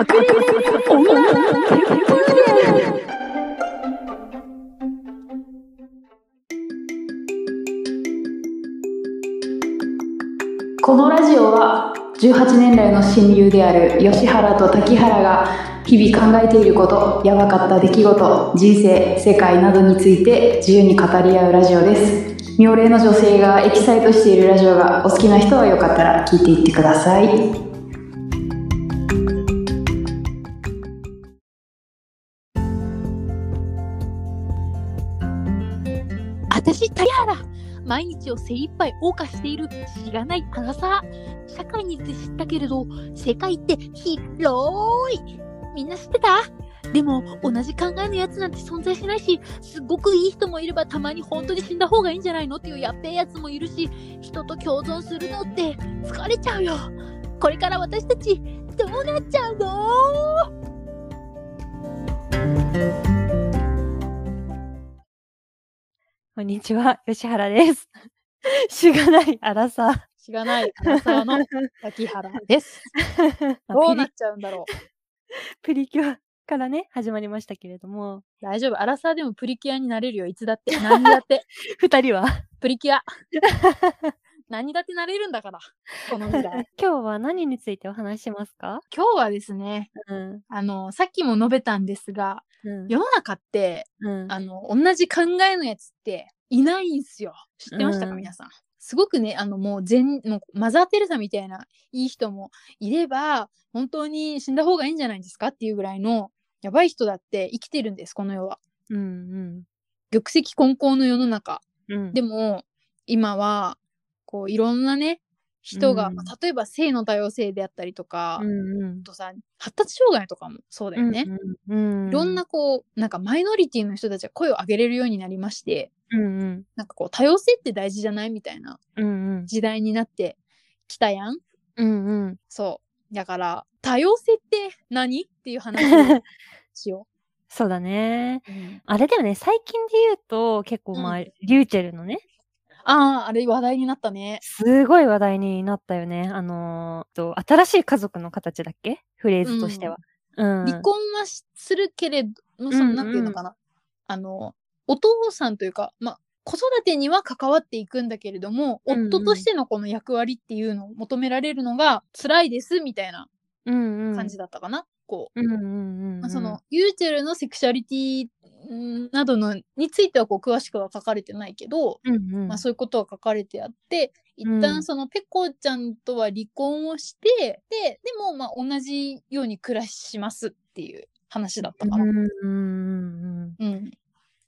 隠れ女結婚このラジオは18年来の親友である吉原と滝原が日々考えていることやばかった出来事人生世界などについて自由に語り合うラジオです。妙齢の女性がエキサイトしているラジオがお好きな人はよかったら聞いていってください。毎日を精一杯謳歌している知らないアナサー。社会について知ったけれど、世界って広い。みんな知ってた？でも、同じ考えのやつなんて存在しないし、すっごくいい人もいればたまに本当に死んだ方がいいんじゃないの？っていうやっべえやつもいるし、人と共存するのって疲れちゃうよ。これから私たち、どうなっちゃうの？こんにちは、吉原です。しがないあらさ。しがないアナサーの滝原です。どうなっちゃうんだろう。プリキュアからね、始まりましたけれども、大丈夫。アラサーでもプリキュアになれるよ。いつだって。何だって。二人は？プリキュア。何だってなれるんだから。この時代。今日は何についてお話ししますか？今日はですね、うん。あの、さっきも述べたんですが、うん。世の中って、うん。あの、同じ考えのやつっていないんすよ。知ってましたか、うん皆さん？すごくね、あの、もう全、もうマザー・テレサみたいないい人もいれば、本当に死んだ方がいいんじゃないですかっていうぐらいの、やばい人だって生きてるんです、この世は。うん。玉石混交の世の中。うん。でも、今は、こう、いろんなね、人が、うんまあ例えば性の多様性であったりとか、あうんうん。とさ、発達障害とかもそうだよね。うん。いろんなこう、なんかマイノリティの人たちが声を上げれるようになりまして、うんうん。なんかこう、多様性って大事じゃないみたいなうんうん。時代になってきたやん。うんうん。そう。だから、多様性って何っていう話をしよ そうだね。う。うんあれだよね、最近で言うと、結構まあ、うんリューチェルのね、ああ、あれ話題になったね。すごい話題になったよね。あのーと、新しい家族の形だっけ？フレーズとしては。うん。離婚はしするけれど、そうんうんの、なんていうのかな。あの、お父さんというか、まあ、子育てには関わっていくんだけれども、うんうん夫としてのこの役割っていうのを求められるのが辛いですみたいなうんうん。感じだったかな。こう、うんうんうんうその、ユーチェルのセクシャリティんなどのについてはこう詳しくは書かれてないけど、うんうん、まあ、そういうことは書かれてあって一うん旦そのペコちゃんとは離婚をして、ででもまあ同じように暮らしますっていう話だったかな。うんうんうんうん。うん。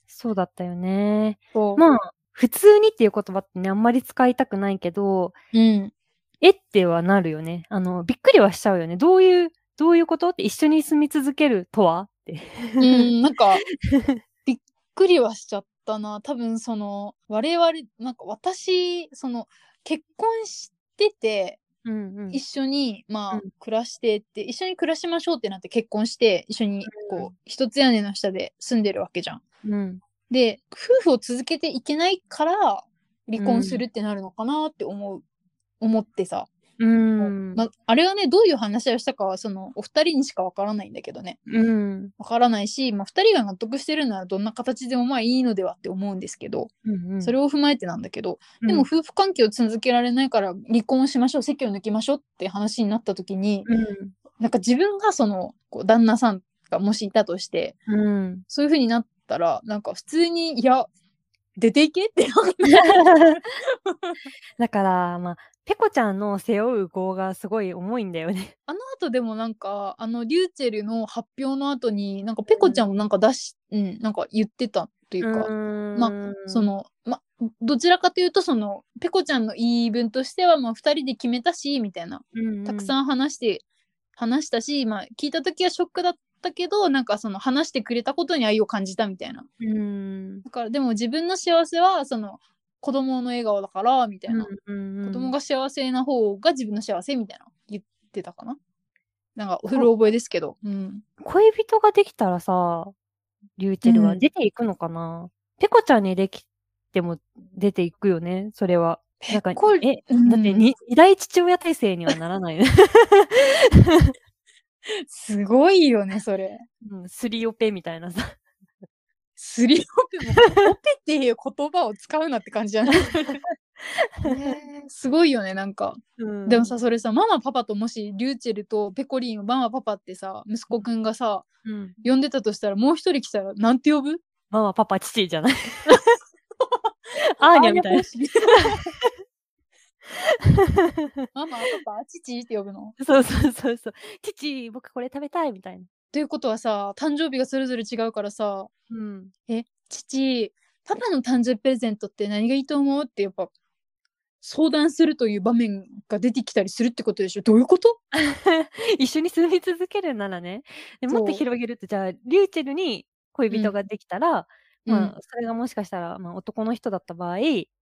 そうだったよね。まあ、普通にっていう言葉ってね、あんまり使いたくないけど、うん。えってはなるよね。あの、びっくりはしちゃうよね。どういう、どういうこと？って一緒に住み続けるとは？うん、なんか、びっくりはしちゃったな。多分その、我々、なんか私、その、結婚してて、うんうん一緒に、まあ、うん暮らしてって、一緒に暮らしましょうってなって結婚して、一緒に、うんこう、一つ屋根の下で住んでるわけじゃん。うん。で、夫婦を続けていけないから、離婚するってなるのかなって思う、思ってさ。うん。まあれはね、どういう話をしたかは、その、お二人にしかわからないんだけどね。うん。わからないし、まあ、二人が納得してるならどんな形でもまあいいのではって思うんですけど、うんうん。それを踏まえてなんだけど、でも夫婦関係を続けられないから離婚しましょう、席を抜きましょうって話になった時に、うん、なんか自分がその、こう旦那さんがもしいたとして、うん。そういう風になったら、なんか普通に、いや、出ていけってな だから、まあ、ペコちゃんの背負う業がすごい重いんだよね。あの後でもなんか、あの、リューチェルの発表の後に、なんかペコちゃんもなんか出し、うん、なんか言ってたというか、ままそ、の、ま、どちらかというと、その、ペコちゃんの言い分としては、まあ、二人で決めたし、みたいな、たくん。さん話して、話したし、まあ、聞いた時はショックだったけど、なんかその、話してくれたことに愛を感じたみたいな。うん。だから、でも自分の幸せは、その、子供の笑顔だから、みたいな。うん。子供が幸せな方が自分の幸せみたいな言ってたかな。なんか、古覚えですけど。うん。恋人ができたらさ、リューチェルうんは出ていくのかな、ペコちゃんにできても出ていくよね、それは。なんか、え、うんだってに二大父親体制にはならないよね。すごいよね、それ。うん、スリオペみたいなさ。スリオペも、オペっていう言葉を使うなって感じじゃない、すごいよね、なんか。うん。でもさ、それさ、ママパパともし、リューチェルとペコリンをママパパってさ、息子くんがさ、うん、呼んでたとしたら、もう一人来たら、なんて呼ぶ？ママ、パパ、父じゃない？アーニャみたいな。ママ、パパ、父って呼ぶの？そうそうそうそう。父、僕これ食べたいみたいな。ということはさ、誕生日がそれぞれ違うからさ、うん。え、父、パパの誕生日プレゼントって何がいいと思う？ってやっぱ、相談するという場面が出てきたりするってことでしょ？どういうこと？一緒に住み続けるならね。でもっと広げると、じゃあ、リューチェルに恋人ができたら、うんまあ、それがもしかしたら、まあ、男の人だった場合、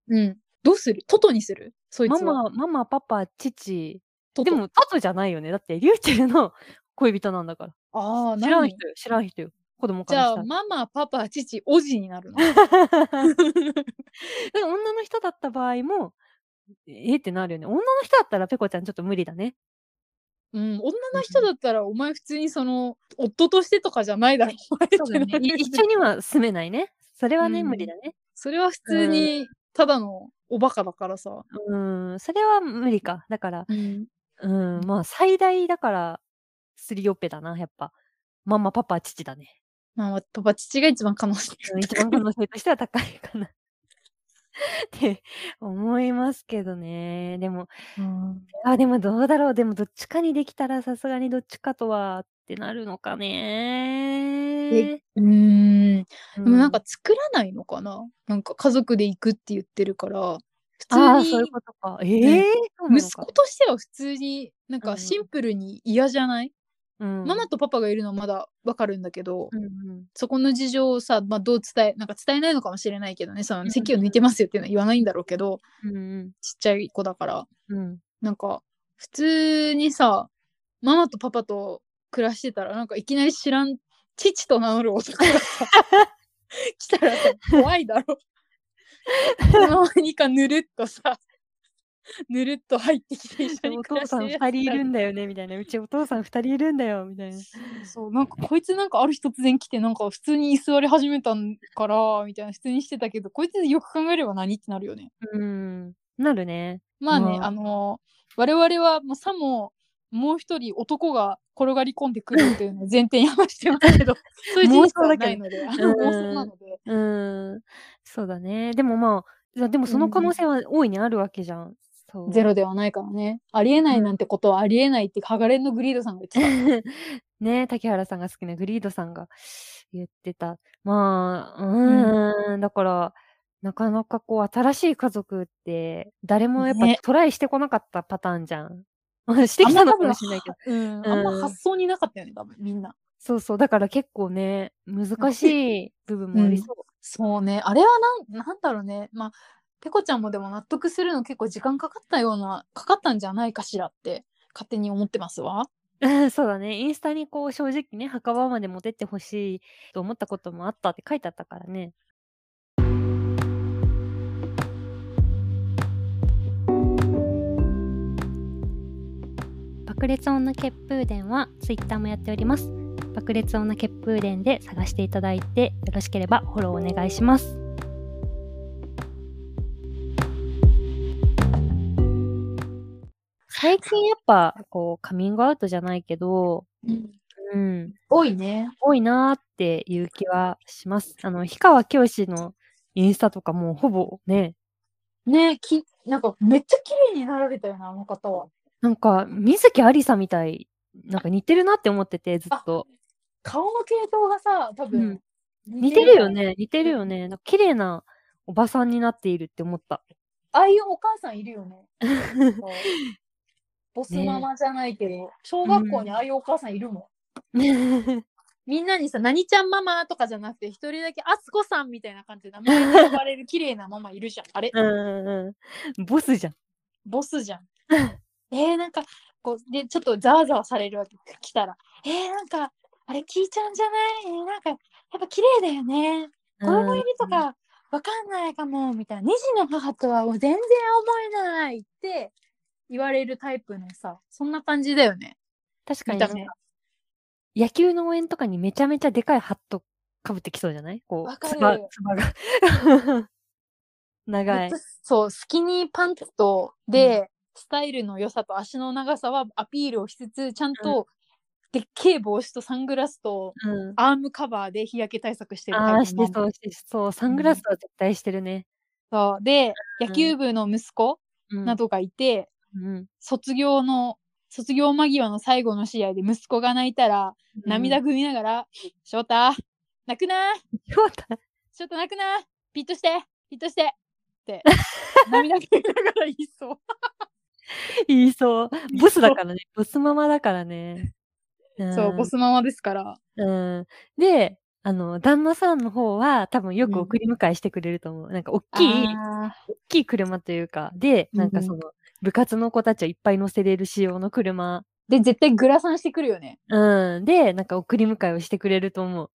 うん。どうする？トトにする？そいつは。ママ、ママ、パパ、父。トトでも、トトじゃないよね。だって、リューチェルの 恋人なんだから。ああ、知らん何人よ、知らん人よ。子供かじゃあ、らしたら。ママ、パパ、父、おじになるの？でも女の人だった場合も、えってなるよね。女の人だったらペコちゃんちょっと無理だね。うん、女の人だったら、お前普通にその、夫としてとかじゃないだろ。お前ってそうだね。なるい一緒には住めないね。それはね、うん無理だね。それは普通に、ただのおバカだからさ。うん、それは無理か。だから、うん。うん、まあ最大だから、スリオペだな、やっぱ。ママ、パパ、父だね。まあ、パパ、父が一番可能性うん一番可能性としては高いかな。って思いますけどね。でも、うんあ、でもどうだろう。でもどっちかにできたらさすがにどっちかとはってなるのかね。うーん。うでもなんか作らないのかななんか家族で行くって言ってるから、普ああ、通にそういうことか。ええそうなの息か子としては普通になんかシンプルに嫌じゃない、うん。ママとパパがいるのはまだわかるんだけど、うんうん。そこの事情をさ、まあ、どう伝え、なんか伝えないのかもしれないけどね、そうんの席を抜いてますよっていうのは言わないんだろうけど、うんちっちゃい子だから。うん。なんか、普通にさ、ママとパパと暮らしてたら、なんかいきなり知らん、父と名乗る男がさ、来たらさ、怖いだろ。いつの間にかぬるっとさ、ぬるっと入ってきて一緒にお暮らして父さん二るやつが人いるんだよねみたいな。うちお父さん二人いるんだよみたいな。そう、なんかこいつなんかある日突然来て、なんか普通に居座り始めたんから、みたいな普通にしてたけど、こいつよく考えれば何ってなるよね。うん。なるね。まあね、まああの我々はもうさももう一人男が転がり込んでくるというのを 前提に話してますけど、そういう事実はないので、妄想なので。うん。そうだね。でもまあ、いやでもその可能性は大いにあるわけじゃん。ゼロではないからね。ありえないなんてことはありえないって、ハガレンのグリードさんが言ってた。ね竹原さんが好きなグリードさんが言ってた。まあ、うーん、だから、なかなかこう、新しい家族って、誰もやっぱねトライしてこなかったパターンじゃん。してきたのかもしれないけど。うん、あんま発想になかったよね、多分みんな。そうそう。だから結構ね、難しい部分もありそう。そうね、あれはなんなんだろうね。まあ、ペコちゃんもでも納得するの結構時間かかったような、かかったんじゃないかしらって、勝手に思ってますわ。そうだね。インスタにこう正直ね、墓場まで持ってってほしいと思ったこともあったって書いてあったからね。爆裂女血風伝はツイッターもやっております。爆裂女血風伝で探していただいてよろしければフォローお願いします。最近やっぱこうカミングアウトじゃないけど、うん、多いね。多いなーっていう気はします。あの、氷川きよしのインスタとかもうほぼね、ねき、なんかめっちゃ綺麗になられたよな、あの方は。なんか水木ありさみたい、なんか似てるなって思っててずっと。顔の系統がさ、多分、うん似てるよ。ね、似てるよね。なんか綺麗なおばさんになっているって思った。ああいうお母さんいるよね。ボスママじゃないけど、小学校にああいうお母さんいるもん。みんなにさ、何ちゃんママとかじゃなくて、一人だけあつこさんみたいな感じで名前で呼ばれる綺麗なママいるじゃん。あれ？うんうん。ボスじゃん。ボスじゃん。えー、なんか、こう、で、ちょっとざわざわされるわけ。来たら。えー、なんか、あれ、キーちゃんじゃない？なんか、やっぱ綺麗だよね。子供入りとかわかんないかも、みたいな。2児の母とはもう全然思えないって言われるタイプのさ、そんな感じだよね。確かに見た目。野球の応援とかにめちゃめちゃでかいハットかぶってきそうじゃない？こう、つば、つばが。長い。そう、スキニーパンツと、で、スタイルの良さと足の長さはアピールをしつつ、ちゃんと、でっけえ帽子とサングラスと、うん。アームカバーで日焼け対策してるタあしてそう、してそう。サングラスは絶対してるね。そうで、うん野球部の息子うん。などがいて、うん。卒業の、卒業間際の最後の試合で息子が泣いたら、涙ぐみながら、翔太、泣くなそうだ。翔太泣くなピッとしてピッとしてって、涙ぐみながら言いそう。言いそう。ボスだからね。ボスママだからね。そう、ボスママですから。うん。で、あの、旦那さんの方は多分よくうん送り迎えしてくれると思う。なんか大きい、あ大きい車というか、で、なんかその、部活の子たちをいっぱい乗せれる仕様の車。ーで、絶対グラサンしてくるよね。うん。で、なんか送り迎えをしてくれると思う。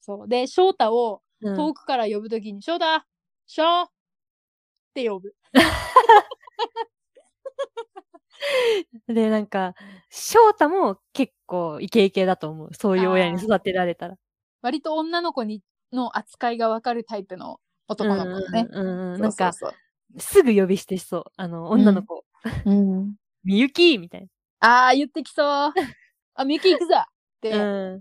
そう。で、翔太をうん、遠くから呼ぶときに、翔太翔って呼ぶ。で、なんか、翔太も結構イケイケだと思う。そういう親に育てられたら。割と女の子にの扱いがわかるタイプの男の子だね。うんうんうん。そうなんか、そうすぐ呼び捨てしそう。あの、女の子。そううん。みゆきみたいああ、言ってきそう。あ、みゆき行くぞって。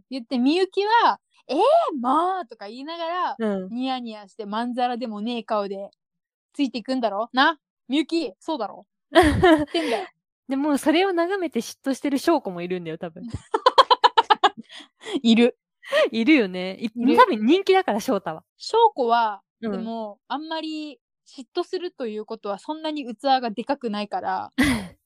言って、みゆきは、えー、もうとか言いながら、うん。ニヤニヤしてまんざらでもねえ顔でついていくんだろ？な？みゆき、そうだろ？言ってんだよ。でも、それを眺めて嫉妬してる翔子もいるんだよ、多分。いる。いるよね。多分人気だから、翔太は。翔子は、うんでも、あんまり嫉妬するということはそんなに器がでかくないから、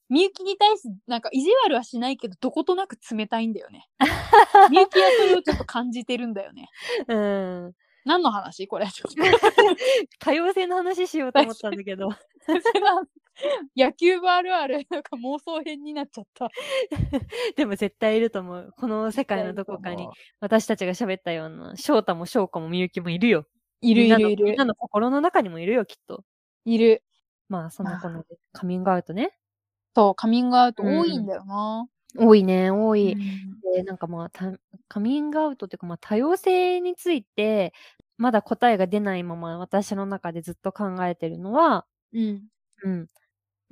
みゆきに対してなんか意地悪はしないけど、どことなく冷たいんだよね。みゆきはそれをちょっと感じてるんだよね。うん。何の話？これ。多様性の話しようと思ったんだけど。野球部あるある、なんか妄想編になっちゃった。でも絶対いると思う。この世界のどこかに、私たちが喋ったような、翔太も翔子もみゆきもいるよ。いるいるいるみんなの心の中にもいるよ、きっと。いる。まあ、そんなこんなで、カミングアウトね。そう、カミングアウト多いんだよな。多いね、多い。うんで、なんかまあ、たカミングアウトっていうか、まあ、多様性について、まだ答えが出ないまま私の中でずっと考えてるのは、うん。うん。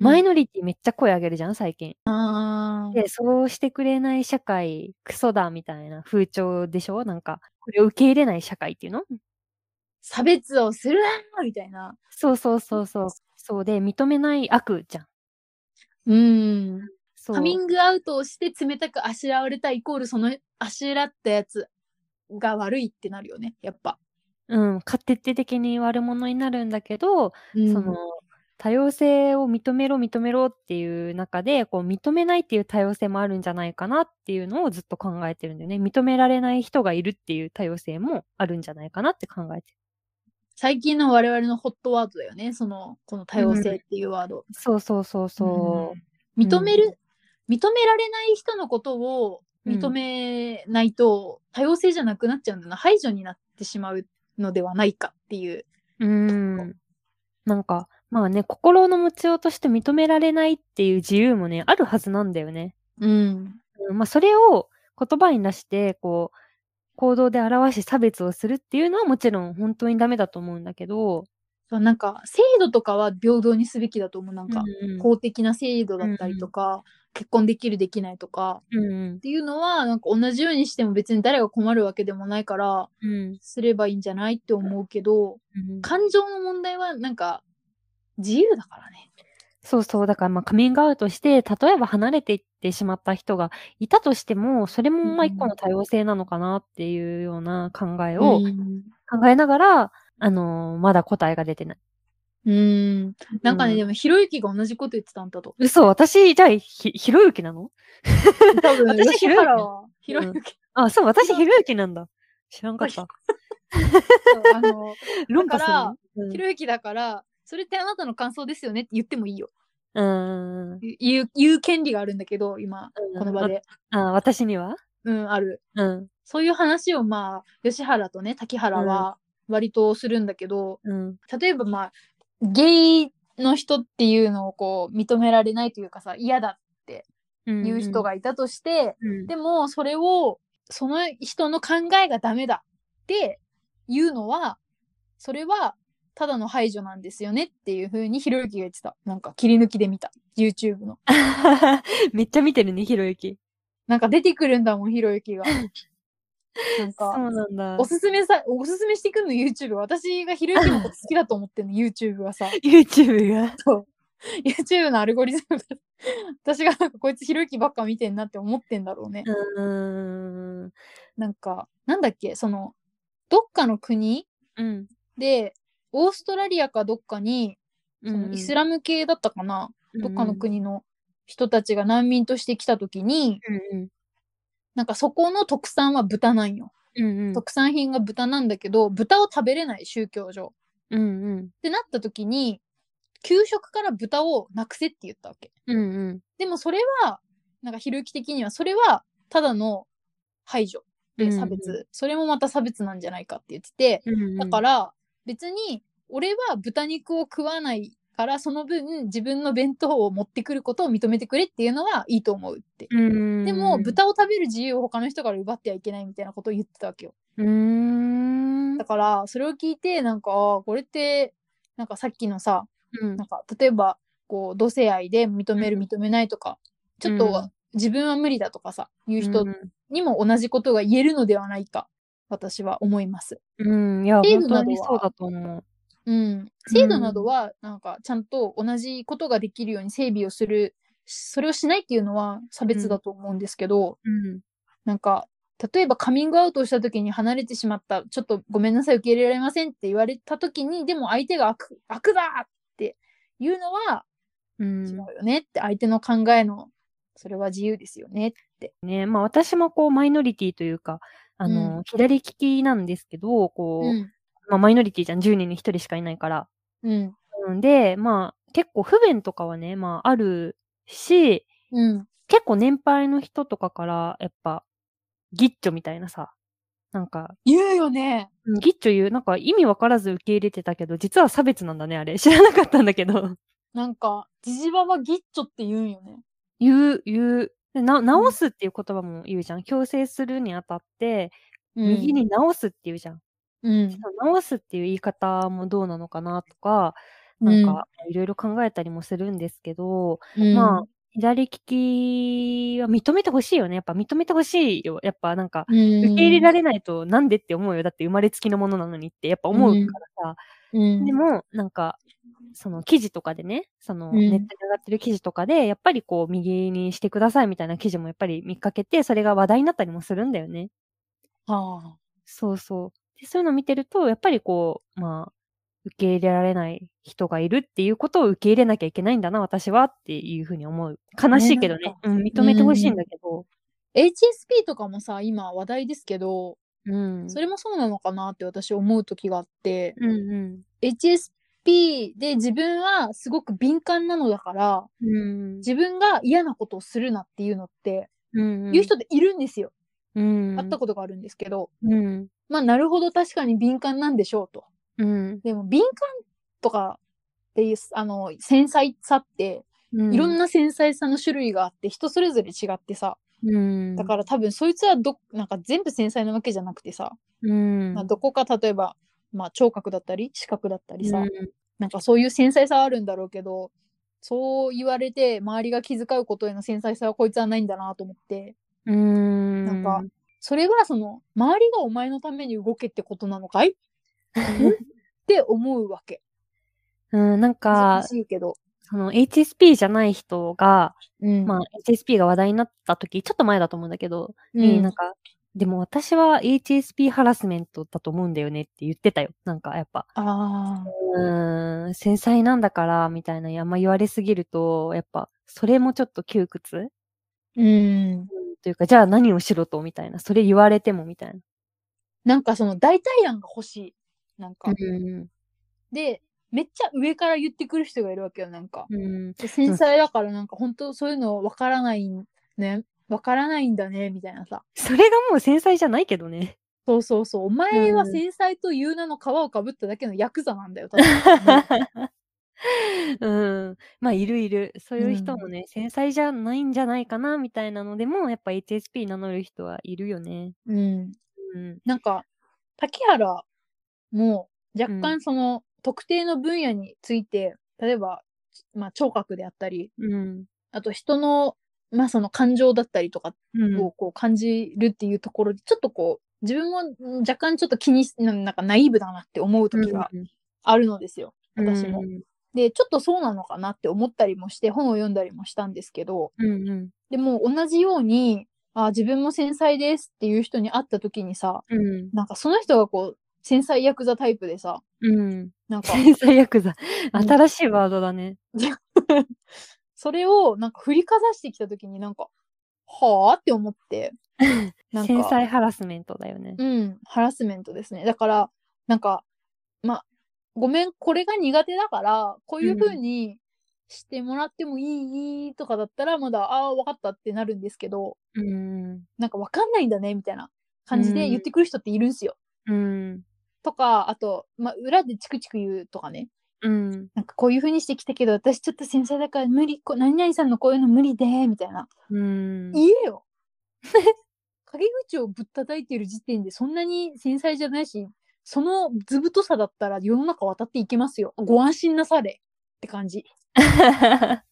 マイノリティめっちゃ声上げるじゃん、最近。あーで、そうしてくれない社会、クソだみたいな風潮でしょ？なんか、これを受け入れない社会っていうの？差別をするなみたいな。そうそうそうそう。そうで、認めない悪じゃん。うん。そう。カミングアウトをして冷たくあしらわれたイコールそのあしらったやつが悪いってなるよね、やっぱ。うん、勝手的に悪者になるんだけど、うんその、多様性を認めろ認めろっていう中で、こう認めないっていう多様性もあるんじゃないかなっていうのをずっと考えてるんだよね。認められない人がいるっていう多様性もあるんじゃないかなって考えてる。最近の我々のホットワードだよね、その、この多様性っていうワード。そうそうそうそう。うん認める、認められない人のことをうん認めないと、多様性じゃなくなっちゃうんだな。排除になってしまうのではないかっていう。うーん。なんか、まあね、心の持ちようとして認められないっていう自由もね、あるはずなんだよね。うん。うんまあ、それを言葉に出して、こう、行動で表し差別をするっていうのはもちろん本当にダメだと思うんだけど、そうなんか、制度とかは平等にすべきだと思う。なんか、うん公的な制度だったりとか、結婚できるできないとか、うんっていうのは、なんか同じようにしても別に誰が困るわけでもないから、うん。すればいいんじゃないって思うけど、うん。感情の問題はなんか、自由だからね。そうそう。だからまあカミングアウトして、例えば離れていってしまった人がいたとしても、それもまあ一個の多様性なのかなっていうような考えをうん考えながら、あのーまだ答えが出てない。うん。なんかね、うでも、ひろゆきが同じこと言ってたんだと。嘘、私、じゃあ、ひ、ひろゆきなの？多分、私ひろゆき。あ、そう、私、ひろゆきなんだ。知らんかった。あの、論破するひろゆきだから、それってあなたの感想ですよねって言ってもいいよ。うーん。言う、言う権利があるんだけど、今、この場で。あ、私には？うん、ある。うん。そういう話を、まあ、吉原とね、滝原は、割とするんだけど、うん。例えばまあ、ゲイの人っていうのをこう、認められないというかさ、嫌だってうん。いう人がいたとして、うん、でも、それをその人の考えがダメだっていうのは、それはただの排除なんですよねっていう風にひろゆきが言ってた。なんか切り抜きで見た。YouTube の。めっちゃ見てるね、ひろゆき。なんか出てくるんだもん、ひろゆきが。なんそか、うなんだお。すすめさ、おすすめしてくんの YouTube。私がひろゆきのこと好きだと思ってんの、YouTube はさ。YouTube が？そう。YouTube のアルゴリズムが私がなんかこいつひろゆきばっか見てんなって思ってんだろうね。うーん。なんか、なんだっけ、その、どっかの国うん。で、オーストラリアかどっかに、そのイスラム系だったかな、どっかの国の人たちが難民として来た時に、うんうん。なんかそこの特産は豚なんよ。うんうん。特産品が豚なんだけど、豚を食べれない宗教上。うんうん。ってなった時に、給食から豚をなくせって言ったわけ。うんうん。でもそれは、なんかひろゆき的には、それはただの排除で差別、うんそれもまた差別なんじゃないかって言ってて、うんだから別に俺は豚肉を食わないからその分自分の弁当を持ってくることを認めてくれっていうのはいいと思うって。うん。でも豚を食べる自由を他の人から奪ってはいけないみたいなことを言ってたわけよ。だからそれを聞いてなんかこれってなんかさっきのさうんなんか例えばこう同性愛で認める認めないとかちょっと自分は無理だとかさいう人にも同じことが言えるのではないか私は思います。うん。いや、制度などそうだと思う。うん、制度などはなんかちゃんと同じことができるように整備をするそれをしないっていうのは差別だと思うんですけど、うん。なんか例えばカミングアウトをした時に離れてしまったちょっとごめんなさい受け入れられませんって言われた時にでも相手が悪悪だっていうのはうん違うよねって相手の考えのそれは自由ですよねって。ね、まあ私もこうマイノリティというか、あの、うん左利きなんですけど、こう、うんまあマイノリティじゃん、10人に1人しかいないから。うんうんで、まあ結構不便とかはね、まああるし、うん結構年配の人とかから、やっぱ、ギッチョみたいなさ、なんか、言うよね。うんギッチョ言う、なんか意味わからず受け入れてたけど、実は差別なんだね、あれ。知らなかったんだけど。なんかジジババギッチョって言うんよね。言う、言う。でな直すっていう言葉も言うじゃん。強制するにあたって、右に直すって言うじゃん。うん直すっていう言い方もどうなのかなとか、なんか、いろいろ考えたりもするんですけど、うんまあ、左利きは認めてほしいよね。やっぱ認めてほしいよ。やっぱなんか、受受け入れられないとなんでって思うよ。だって生まれつきのものなのにってやっぱ思うからさ。うんでも、なんか、その記事とかでね、そのうんネットに上がってる記事とかで、やっぱりこう、右にしてくださいみたいな記事もやっぱり見かけて、それが話題になったりもするんだよね。はあそうそう。でそういうのを見てると、やっぱりこう、まあ、受け入れられない人がいるっていうことを受け入れなきゃいけないんだな、私はっていうふうに思う。悲しいけどね。なんうん、認めてほしいんだけど。HSP とかもさ今話題ですけどうん。それもそうなのかなって私思う時があってうんうん。HSP で自分はすごく敏感なのだからうん。自分が嫌なことをするなっていうのってうん。言う人っているんですよ。うん。会ったことがあるんですけどうん。まあなるほど確かに敏感なんでしょうと。うん。でも敏感とかっていうあの繊細さってうん。いろんな繊細さの種類があって人それぞれ違ってさうん。だから多分そいつはどなんか全部繊細なわけじゃなくてさ、うん。まあ、どこか例えば、まあ、聴覚だったり視覚だったりさ、うんなんかそういう繊細さはあるんだろうけどそう言われて周りが気遣うことへの繊細さはこいつはないんだなと思ってうん。なんかそれはその周りがお前のために動けってことなのかい？って思うわけ。うん、なんか難、しいけど。その HSP じゃない人が、うんまあ HSP が話題になった時、ちょっと前だと思うんだけど、うんになんか、でも私は HSP ハラスメントだと思うんだよねって言ってたよ。なんかやっぱ、あうーん、繊細なんだから、みたいな、あんま言われすぎると、やっぱ、それもちょっと窮屈ーうんというか、じゃあ何をしろと、みたいな。それ言われても、みたいな。なんかその代替案が欲しい。なんか、うん。でめっちゃ上から言ってくる人がいるわけよなんか。うん。で繊細だからなんか本当そういうのわからないんねわからないんだねみたいなさそれがもう繊細じゃないけどね。そうそうそうお前はうん繊細という名の皮をかぶっただけのヤクザなんだよ確かにうん。まあ、いるいる。そういう人もね、繊細じゃないんじゃないかな、みたいなのでも、やっぱ HSP 名乗る人はいるよね。うん。うん。なんか、竹原も若うん干その、特定の分野について、例えば、まあ、聴覚であったり、うん。あと人の、まあ、その感情だったりとかうん。をこう感じるっていうところで、ちょっとこう、自分もうん若干ちょっと気にし、ななんかナイーブだなって思う時があるのですよ。私も。うんで、ちょっとそうなのかなって思ったりもして、本を読んだりもしたんですけど、うんうん。でも同じように、あ自分も繊細ですっていう人に会った時にさ、うん。なんかその人がこう、繊細ヤクザタイプでさ、うん。なんか、天才ヤクザ。うん新しいワードだね。それをなんか振りかざしてきた時になんか、はぁって思って、なんか繊細ハラスメントだよね。うん、ハラスメントですね。だから、なんか、ま、ごめん、これが苦手だから、こういう風にしてもらってもいいとかだったら、まだ、ああ、わかったってなるんですけど、うん。なんかわかんないんだね、みたいな感じで言ってくる人っているんすよ。うん。とか、あと、ま、裏でチクチク言うとかね。うん。なんかこういう風にしてきたけど、私ちょっと繊細だから無理、こ何々さんのこういうの無理で、みたいな。うん。言えよ 陰口をぶったたいてる時点でそんなに繊細じゃないし、その図太さだったら世の中渡っていけますよ。ご安心なされって感じ。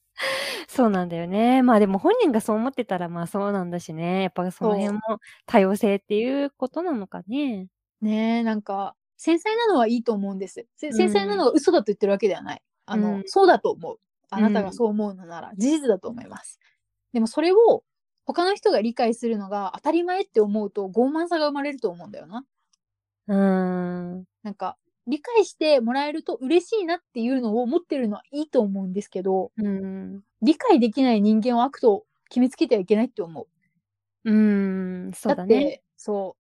そうなんだよね。まあでも本人がそう思ってたらまあそうなんだしね。やっぱその辺も多様性っていうことなのかね。ねえ、なんか、繊細なのはいいと思うんです。繊細なのが嘘だと言ってるわけではない。あの、うんそうだと思う。あなたがそう思うのなら、事実だと思います。でもそれを他の人が理解するのが当たり前って思うと傲慢さが生まれると思うんだよな。うーん。なんか、理解してもらえると嬉しいなっていうのを持ってるのはいいと思うんですけど、うん。理解できない人間を悪と決めつけてはいけないって思う。うーん。そうだね。って、そう、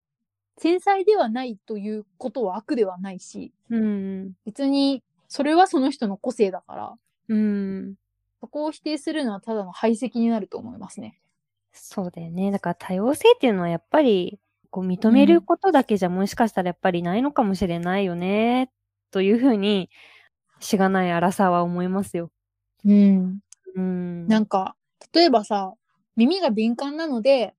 繊細ではないということは悪ではないし、うん。別にそれはその人の個性だから、うん。そこを否定するのはただの排斥になると思いますね。そうだよね。だから多様性っていうのはやっぱり、こう認めることだけじゃもしかしたらやっぱりないのかもしれないよね。というふうに、しがない荒さは思いますよ。うん。うん。なんか、例えばさ、耳が敏感なので、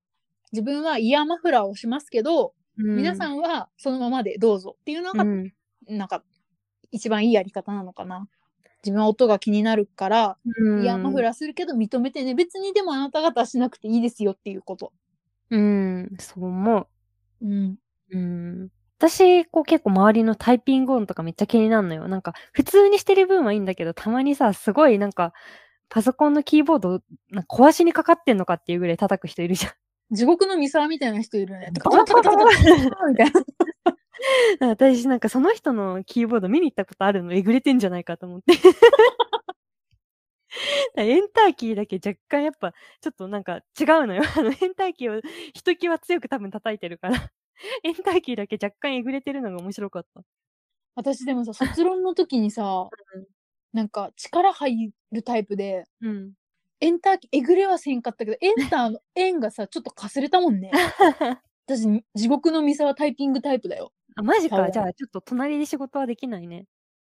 自分はイヤーマフラーをしますけど、皆さん、んはそのままでどうぞっていうのが、うんなんか、一番いいやり方なのかな。自分は音が気になるから、うん、イヤーマフラーするけど認めてね。別にでもあなた方はしなくていいですよっていうこと。うん、そう思うん。う。うん。私、こう結構周りのタイピング音とかめっちゃ気になるのよ。なんか、普通にしてる分はいいんだけど、たまにさ、すごいなんか、パソコンのキーボード、なんか壊しにかかってんのかっていうぐらい叩く人いるじゃん。地獄のミサーみたいな人いるね。私なんかその人のキーボード見に行ったことあるのえぐれてんじゃないかと思って。エンターキーだけ若干やっぱちょっとなんか違うのよ。あのエンターキーをひときわ強く多分叩いてるから。エンターキーだけ若干えぐれてるのが面白かった。私でもさ、卒論の時にさ、なんか力入るタイプで、うん。エンターえぐれはせんかったけど、エンターの円がさ、ちょっとかすれたもんね。私、地獄のミサはタイピングタイプだよ。あ、マジか。じゃあちょっと隣で仕事はできないね。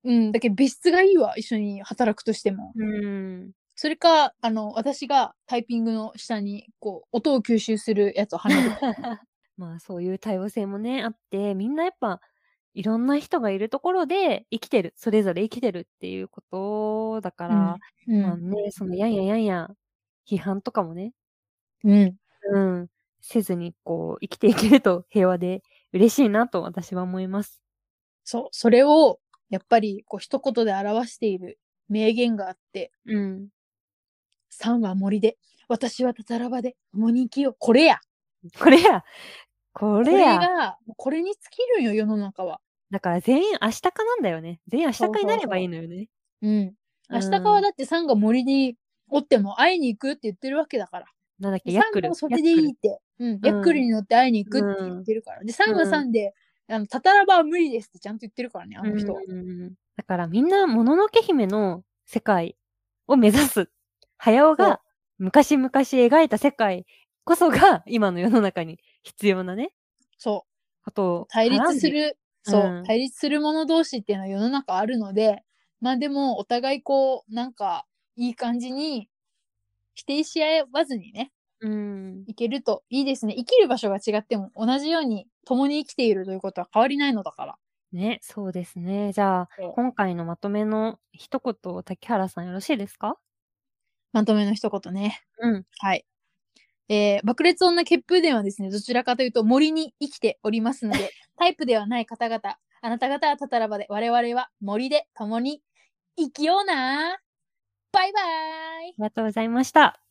うん、だけど別室がいいわ、一緒に働くとしても。うん。それか、あの、私がタイピングの下に、こう、音を吸収するやつをはめる。まあそういう多様性もね、あって、みんなやっぱいろんな人がいるところで生きてる、それぞれ生きてるっていうことだから、うん。まあね、そのやんややんや批判とかもね、うん。うん、せずにこう生きていけると平和で嬉しいなと私は思います。そう、それを、やっぱり、こう、一言で表している名言があって、うん。山は森で、私はたたらばで、共に生きよう。これや。これやここれれやが、これに尽きるんよ、世の中は。だから全員明日かなんだよね。全員明日かになればいいのよね。うん。明日うんかはだってサンが森におっても会いに行くって言ってるわけだから。なんだっけ、サンヤックル。もそれでいいって。うん。ヤックルに乗って会いに行くって言ってるから。で、サンはサンで、あの、タタラバは無理ですってちゃんと言ってるからね、あの人は。うんだからみんな、もののけ姫の世界を目指す。早尾そうが昔々描いた世界こそが今の世の中に必要なね、そう。ことを対立す。る、そう、うん対立する者同士っていうのは世の中あるので、まあでも、お互いこう、なんか、いい感じに、否定し合わずにね、うん。いけるといいですね。生きる場所が違っても、同じように共に生きているということは変わりないのだから。ね、そうですね。じゃあ今回のまとめの一言を竹原さんよろしいですか？まとめの一言ね。うん。はい。えー爆裂女血風伝はですね、どちらかというと森に生きておりますので、タイプではない方々、あなた方はたたらばで、我々は森で共に生きようなバイバイありがとうございました。